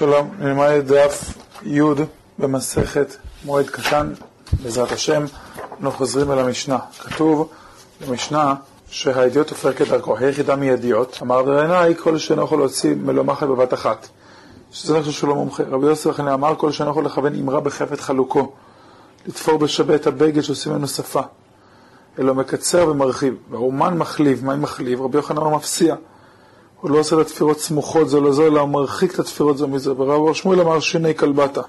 שלום, נלמד את דף י' במסכת מועד קטן, בעזרת השם, אנחנו חוזרים אל המשנה. כתוב במשנה שהידיעות הופך כדרכו, היחידה מידיעות, אמר דרעיני כל שאינו יכול להוציא מלוא מחל בבת אחת. שזה נחשב שהוא לא מומחה. רבי יוסף לכן אמר כל שאינו יכול לכוון אמרה בחפת חלוקו, לתפור בשווה את הבגד שעושים ממנו שפה, אלא מקצר ומרחיב. והאומן מחליב, מה אם מחליב? רבי יוחנן מפסיע. הוא לא עושה את התפירות סמוכות זו לזו, אלא הוא מרחיק את התפירות זו מזה. ורב שמואל אמר שיני כלבתה.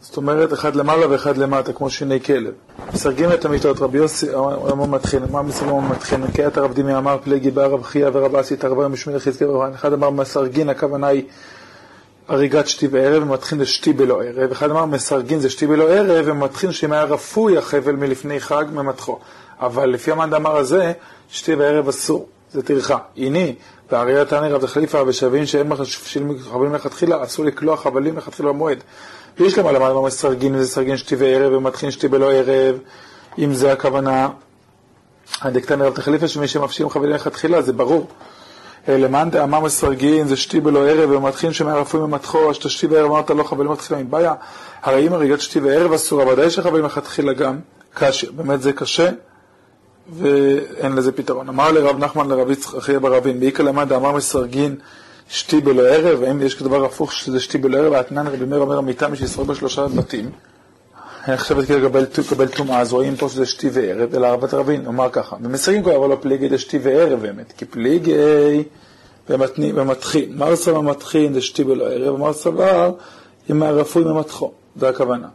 זאת אומרת, אחד למעלה ואחד למטה, כמו שיני כלב. מסרגים את המיטות, רבי יוסי אמר מתחין, מה מסרגים אמר מתחין? קהת הרב דימי אמר פלגי בא רב חייא ורב אסי תרבה משמיני חזקי ורבן. אחד אמר מסרגין, הכוונה היא הריגת שתי וערב, ומתחין זה שתי בלא ערב. אחד אמר מסרגין זה שתי בלא ערב, ומתחין שאם היה רפוי החבל מלפני חג, ממתחו. אבל לפי המאן דאמר הזה, שתי וערב אסור, זה טרחה. הנה, והרי תנא רב תחליפה ושווים שאין חבלים מלכתחילה, אסור לקלוע חבלים מלכתחילה במועד. ויש למה למד מה מסרגין, וזה סרגין שתי וערב, ומתחין שתי בלא ערב, אם זה הכוונה. הדקתנא רב תחליפה שמי שמפשיעים חבלים מלכתחילה, זה ברור. למאן דאמר מסרגין זה שתי בלא ערב ומתחין שמהרפוי ממתחו, אז שתי וערב אמרת לא חבלים מלכתחילה מבעיה. הרי אם הריגת שתי וערב אסורה, ודאי שחבלים מלכתחילה גם קשה, באמת זה קשה. ואין לזה פתרון. אמר לרב נחמן לרב יצחקי ברבין, באיקא למד אמר מסרגין שתי בלא ערב, האם יש כדבר הפוך שזה שתי בלא ערב, האתנן רבי מאיר אומר המיטה משישראל בשלושה בתים. אני חושבת כדי לקבל טומאה, אז רואים פה שזה שתי וערב, אלא רבת רבין, אומר ככה, ומסרגין כבר אבל לא פליגי שתי וערב באמת, כי פליגי ומתחין, מר סבר מתחין זה שתי בלא ערב, ומר סבר עם הרפוי ממתחו, זה הכוונה.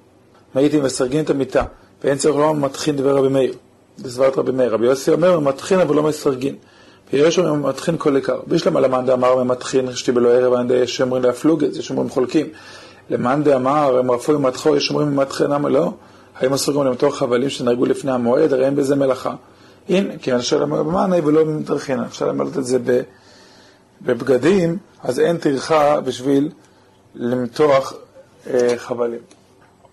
הייתי מסרגין את המיטה, ואין צריך לומר מתחין דבר רבי מאיר. בסברת רבי מאיר. רבי יוסי אומר, ממתחין אבל לא מסרגין. ויש אומרים, ממתחין כל עיקר. בישלמה למאן דאמר ממתחין אשתי בלא ערב, יש אומרים להפלוגת, יש אומרים חולקים. למאן דאמר, הם רפוי ומתחו, יש אומרים ממתחין, למה לא? האם אסור גם למתוח חבלים שנהרגו לפני המועד? הרי אין בזה מלאכה. הנה, כי אנשי למר במאני ולא ממתרחין. אפשר למלות את זה בבגדים, אז אין טרחה בשביל למתוח אה, חבלים.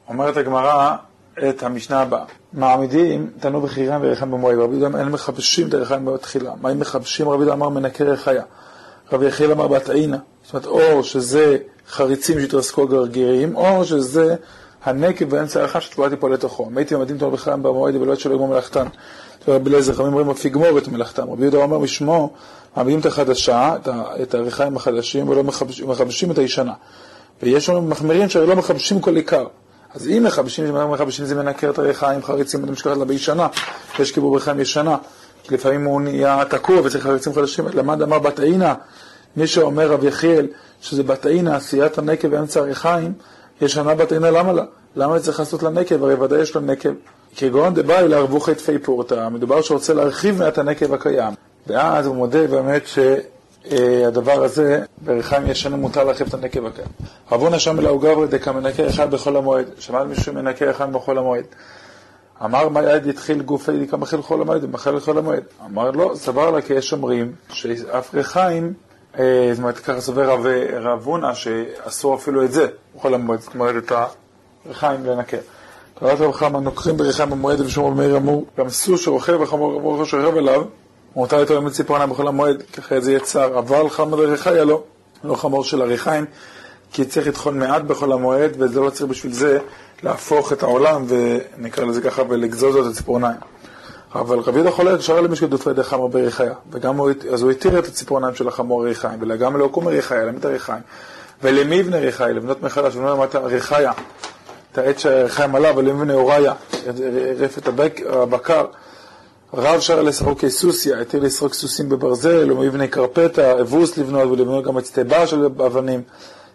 אומרת הגמרא, את המשנה הבאה. מעמידים, תנו בחירם וריחם במועד. רבי יהודה אין מחבשים את הריחיים בתחילה. מה אם מחבשים? רבי יהודה אמר מנקה ריחיה. רבי יחיאל אמר בתעינה. זאת אומרת, או שזה חריצים שהתרסקו גרגירים, או שזה הנקב באמצע הריחה שתבואה תיפול לתוכו. אם הייתי מעמידים תנו בחירם במועד ולא את שלא יגמור מלאכתן. רבי אליעזר חכמים אומרים אף יגמור את מלאכתם. רבי יהודה אומר משמו, מעמידים את החדשה, את הריחיים החדשים, ולא מחבשים את הישנה. ויש לנו מחמירים שהרי לא מחבשים כל עיקר. אז אם מחבשים, אם מחבשים זה מנקר את הריחיים חריצים, אדם משכחת לה בישנה, יש קיבור ריחיים ישנה, כי לפעמים הוא נהיה תקוע וצריך חריצים חדשים, למד אמר בת עינה, מי שאומר רב יחיאל שזה בת עינה, עשיית הנקב באמצע הריחיים, ישנה בת עינה, למה לה? למה צריך לעשות לה נקב? הרי ודאי יש לה נקב. כגון דבאי לערבו חטפי פורתא, מדובר שרוצה להרחיב מעט הנקב הקיים. ואז הוא מודה באמת ש... הדבר הזה, בריחיים ישנים מותר להרחיב את הנקב הקיים. רבו נשם אלא הוא גברי דקה מנקה אחד בכל המועד. שמע מישהו מנקה אחד בכל המועד. אמר מה יד יתחיל גופי דקה מחיל חול המועד, מחל חול המועד. אמר לא, סבר לה כי יש אומרים שאף ריחיים, זאת אומרת ככה סובר רב הונא שאסור אפילו את זה בכל המועד, זאת אומרת את הריחיים לנקה. תורת רב חמא נוקחים בריחיים במועד ושמור במאיר אמור, גם סוס שרוכב וחמור שרוכב אליו מותר לתאר עם ציפורניים בכל המועד, ככה זה יהיה צר, אבל חמור לריחיה לא, לא חמור של הריחיים, כי צריך לטחון מעט בכל המועד, וזה לא צריך בשביל זה להפוך את העולם, ונקרא לזה ככה, ולגזוז את הציפורניים. אבל רבי יהודה חולק, שרה למשקל דופי ידי חמור בריחיה, וגם הוא, אז הוא התיר את הציפורניים של החמור הריחיים, וגם לעוקום הריחיה, להעמיד את הריחיים, ולמבנה ריחיה, לבנות מחדש, ולבנות למטה הריחיה, את העץ שהריחיים עליו, ולמבנה אוריה, רפת הבקר, רב שר לסרוק סוסיה, התיר לסרוק סוסים בברזל, ומבני קרפטה, אבוס לבנות, ולבנות גם את בר של אבנים.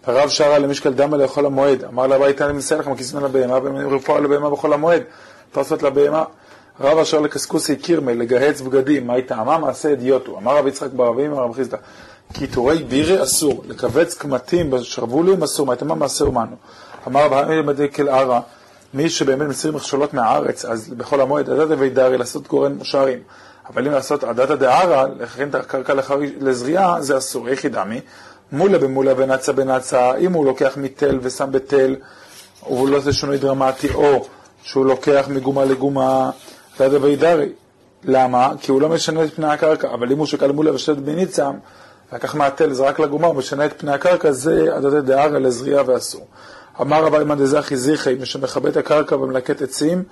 הרב שרה למשקל דמה לאכול המועד, אמר לה הביתה אני מסייע לך מכיסמן לבהמה, ורפואה לבהמה בכל המועד, תעשות לבהמה. רב אשר לקסקוסי קירמל, לגהץ בגדים, מה טעמה? מעשה אדיוטו. אמר רב יצחק ברבים, אמר רב חיסדא, קיטורי בירי אסור, לקבץ קמטים בשרוולים אסור, מה טעמה מעשה אומנו. אמר רב המדי כלערה, מי שבאמת מסיר מכשולות מהארץ, אז בכל המועד עדת אבידרי לעשות גורן שערים. אבל אם לעשות עדת הדערה, להכין את הקרקע לזריעה, זה אסור. איך ידעמי? מולה במולה ונצה בנצה, אם הוא לוקח מתל ושם בתל, והוא לא עושה שינוי דרמטי, או שהוא לוקח מגומה לגומה, עדת אבידרי. למה? כי הוא לא משנה את פני הקרקע, אבל אם הוא שקל מולה ושתת בניצם, לקח מעטל, זרק לגומה, הוא משנה את פני הקרקע, זה הדדי דהרה לזריעה ואסור. אמר רבי מאן דזכי זיחי, מי שמכבה את הקרקע ומלקט עצים,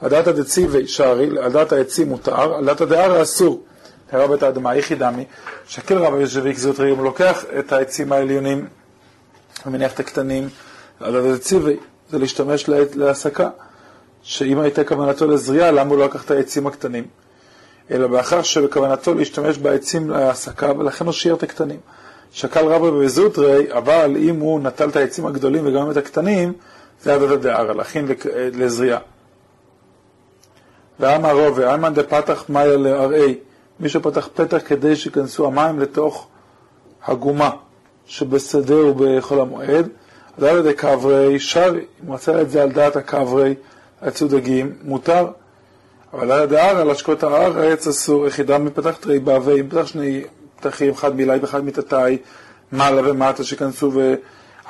הדתא דציבי שערי, הדתא העצים מותר, הדתא דהרה אסור. הרב את האדמה היחידמי, שכל רבי יושב ואקזוטרי, הוא לוקח את העצים העליונים ומניח את הקטנים, הדתא דציבי, זה להשתמש להסקה. שאם הייתה כוונתו לזריעה, למה הוא לא לקח את העצים הקטנים? אלא מאחר שבכוונתו להשתמש בעצים להסקה, ולכן הוא שיער את הקטנים. שקל רבא בזוטרי, אבל אם הוא נטל את העצים הגדולים וגם את הקטנים, זה היה דודא דערא, להכין לזריעה. ואמר רובה, איימן דפתח מאיה לארעי, מי שפתח פתח כדי שיכנסו המים לתוך הגומה שבשדה ובחול המועד, אז על ידי קברי שרי, אם רצה את זה על דעת הקברי, עצו דגים, מותר. אבל על ידי הר, על השקות הארץ אסור, יחידה מפתח תרי בעבי, אם פתח שני פתחים, אחד מילאי ואחד מתתי, מעלה ומטה שכנסו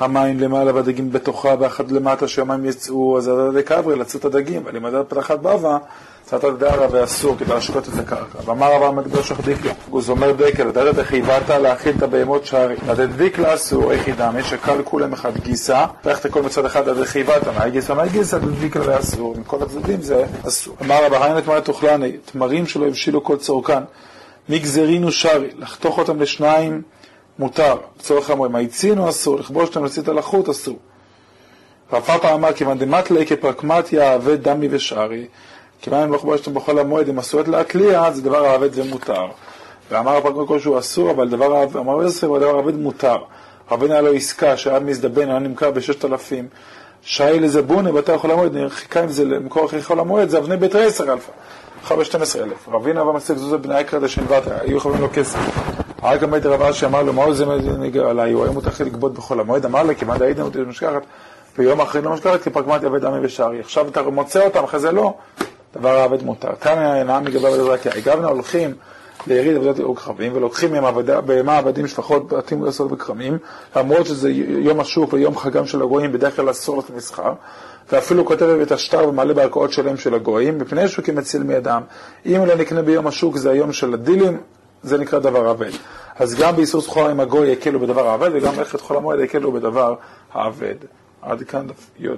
והמים למעלה והדגים בתוכה, ואחד למטה שהמים יצאו, אז על ידי קברי לצאת הדגים, ידי פתחת בבא, צאת הרע ואסור כדי להשקות את הקרקע. ואמר רבא המקדוש אחדיקלה, הוא זומר דקל, דרת חייבת להאכיל את הבהמות שערי. עד דקלה אסור, איך ידעמי, שקל כולם אחד גיסה, ואיך תכל מצד אחד עד חייבת, מהי גיסה, מהי גיסא, דקלה ואסור. מכל הצדדים זה אסור. אמר רבא היינא תמרי תאכלני, תמרים שלא הבשילו כל צורכן. מגזרינו שרי, לחתוך אותם לשניים מותר. לצורך המורים, העצינו אסור, לכבוש אותם לצאת על החוט אסור. רב פאפא אמר, כיוון דמטלי כפרקמטיה עבד דמי ושארי, כיוון אם לא חובשתם בחול המועד, אם עשויות להתליע, זה דבר העבד ומותר. ואמר הפרקמט כל שהוא אסור, אבל דבר אמר יוסף, אבל דבר העבד מותר. רבנו היה לו עסקה שהיה מזדבן, היה נמכר בששת אלפים. שי לזבונה בתי החול המועד, חיכה עם זה למקור אחרי חול המועד, זה אבני בית עשר אלפה. חבר ב-12 אלף. רבינה אבא מסק זוזה בני אקרא דשנבטה, היו חברים לו כסף. רק בית רב אשי אמר לו, מהו זה מגיע עליי, הוא היה מותר לגבות בחול המועד, אמר לה, כמעט הייתם אותי משכחת, ויום אחרי לא משכחת, כי פרקמת יבד עמי ושערי. עכשיו אתה מוצא אותם, אחרי זה לא, דבר העבד מותר. תניא נעם מגבה ודברקיה. הגבנה הולכים ליריד עבודת ירוק כרמים, ולוקחים מהם בהמה עבדים שפחות בתים לעשות בכרמים, למרות שזה יום השוק ויום חגם של הגויים, בדרך כלל אסור לעשות מסחר. ואפילו כותב את השטר ומעלה בערכאות שלהם של הגויים, מפני שהוא כמציל מידם. אם לא נקנה ביום השוק, זה היום של הדילים, זה נקרא דבר עבד. אז גם באיסור סחורה עם הגוי יקלו בדבר העבד, וגם ללכת חול המועד יקלו בדבר העבד. עד כאן דף י'.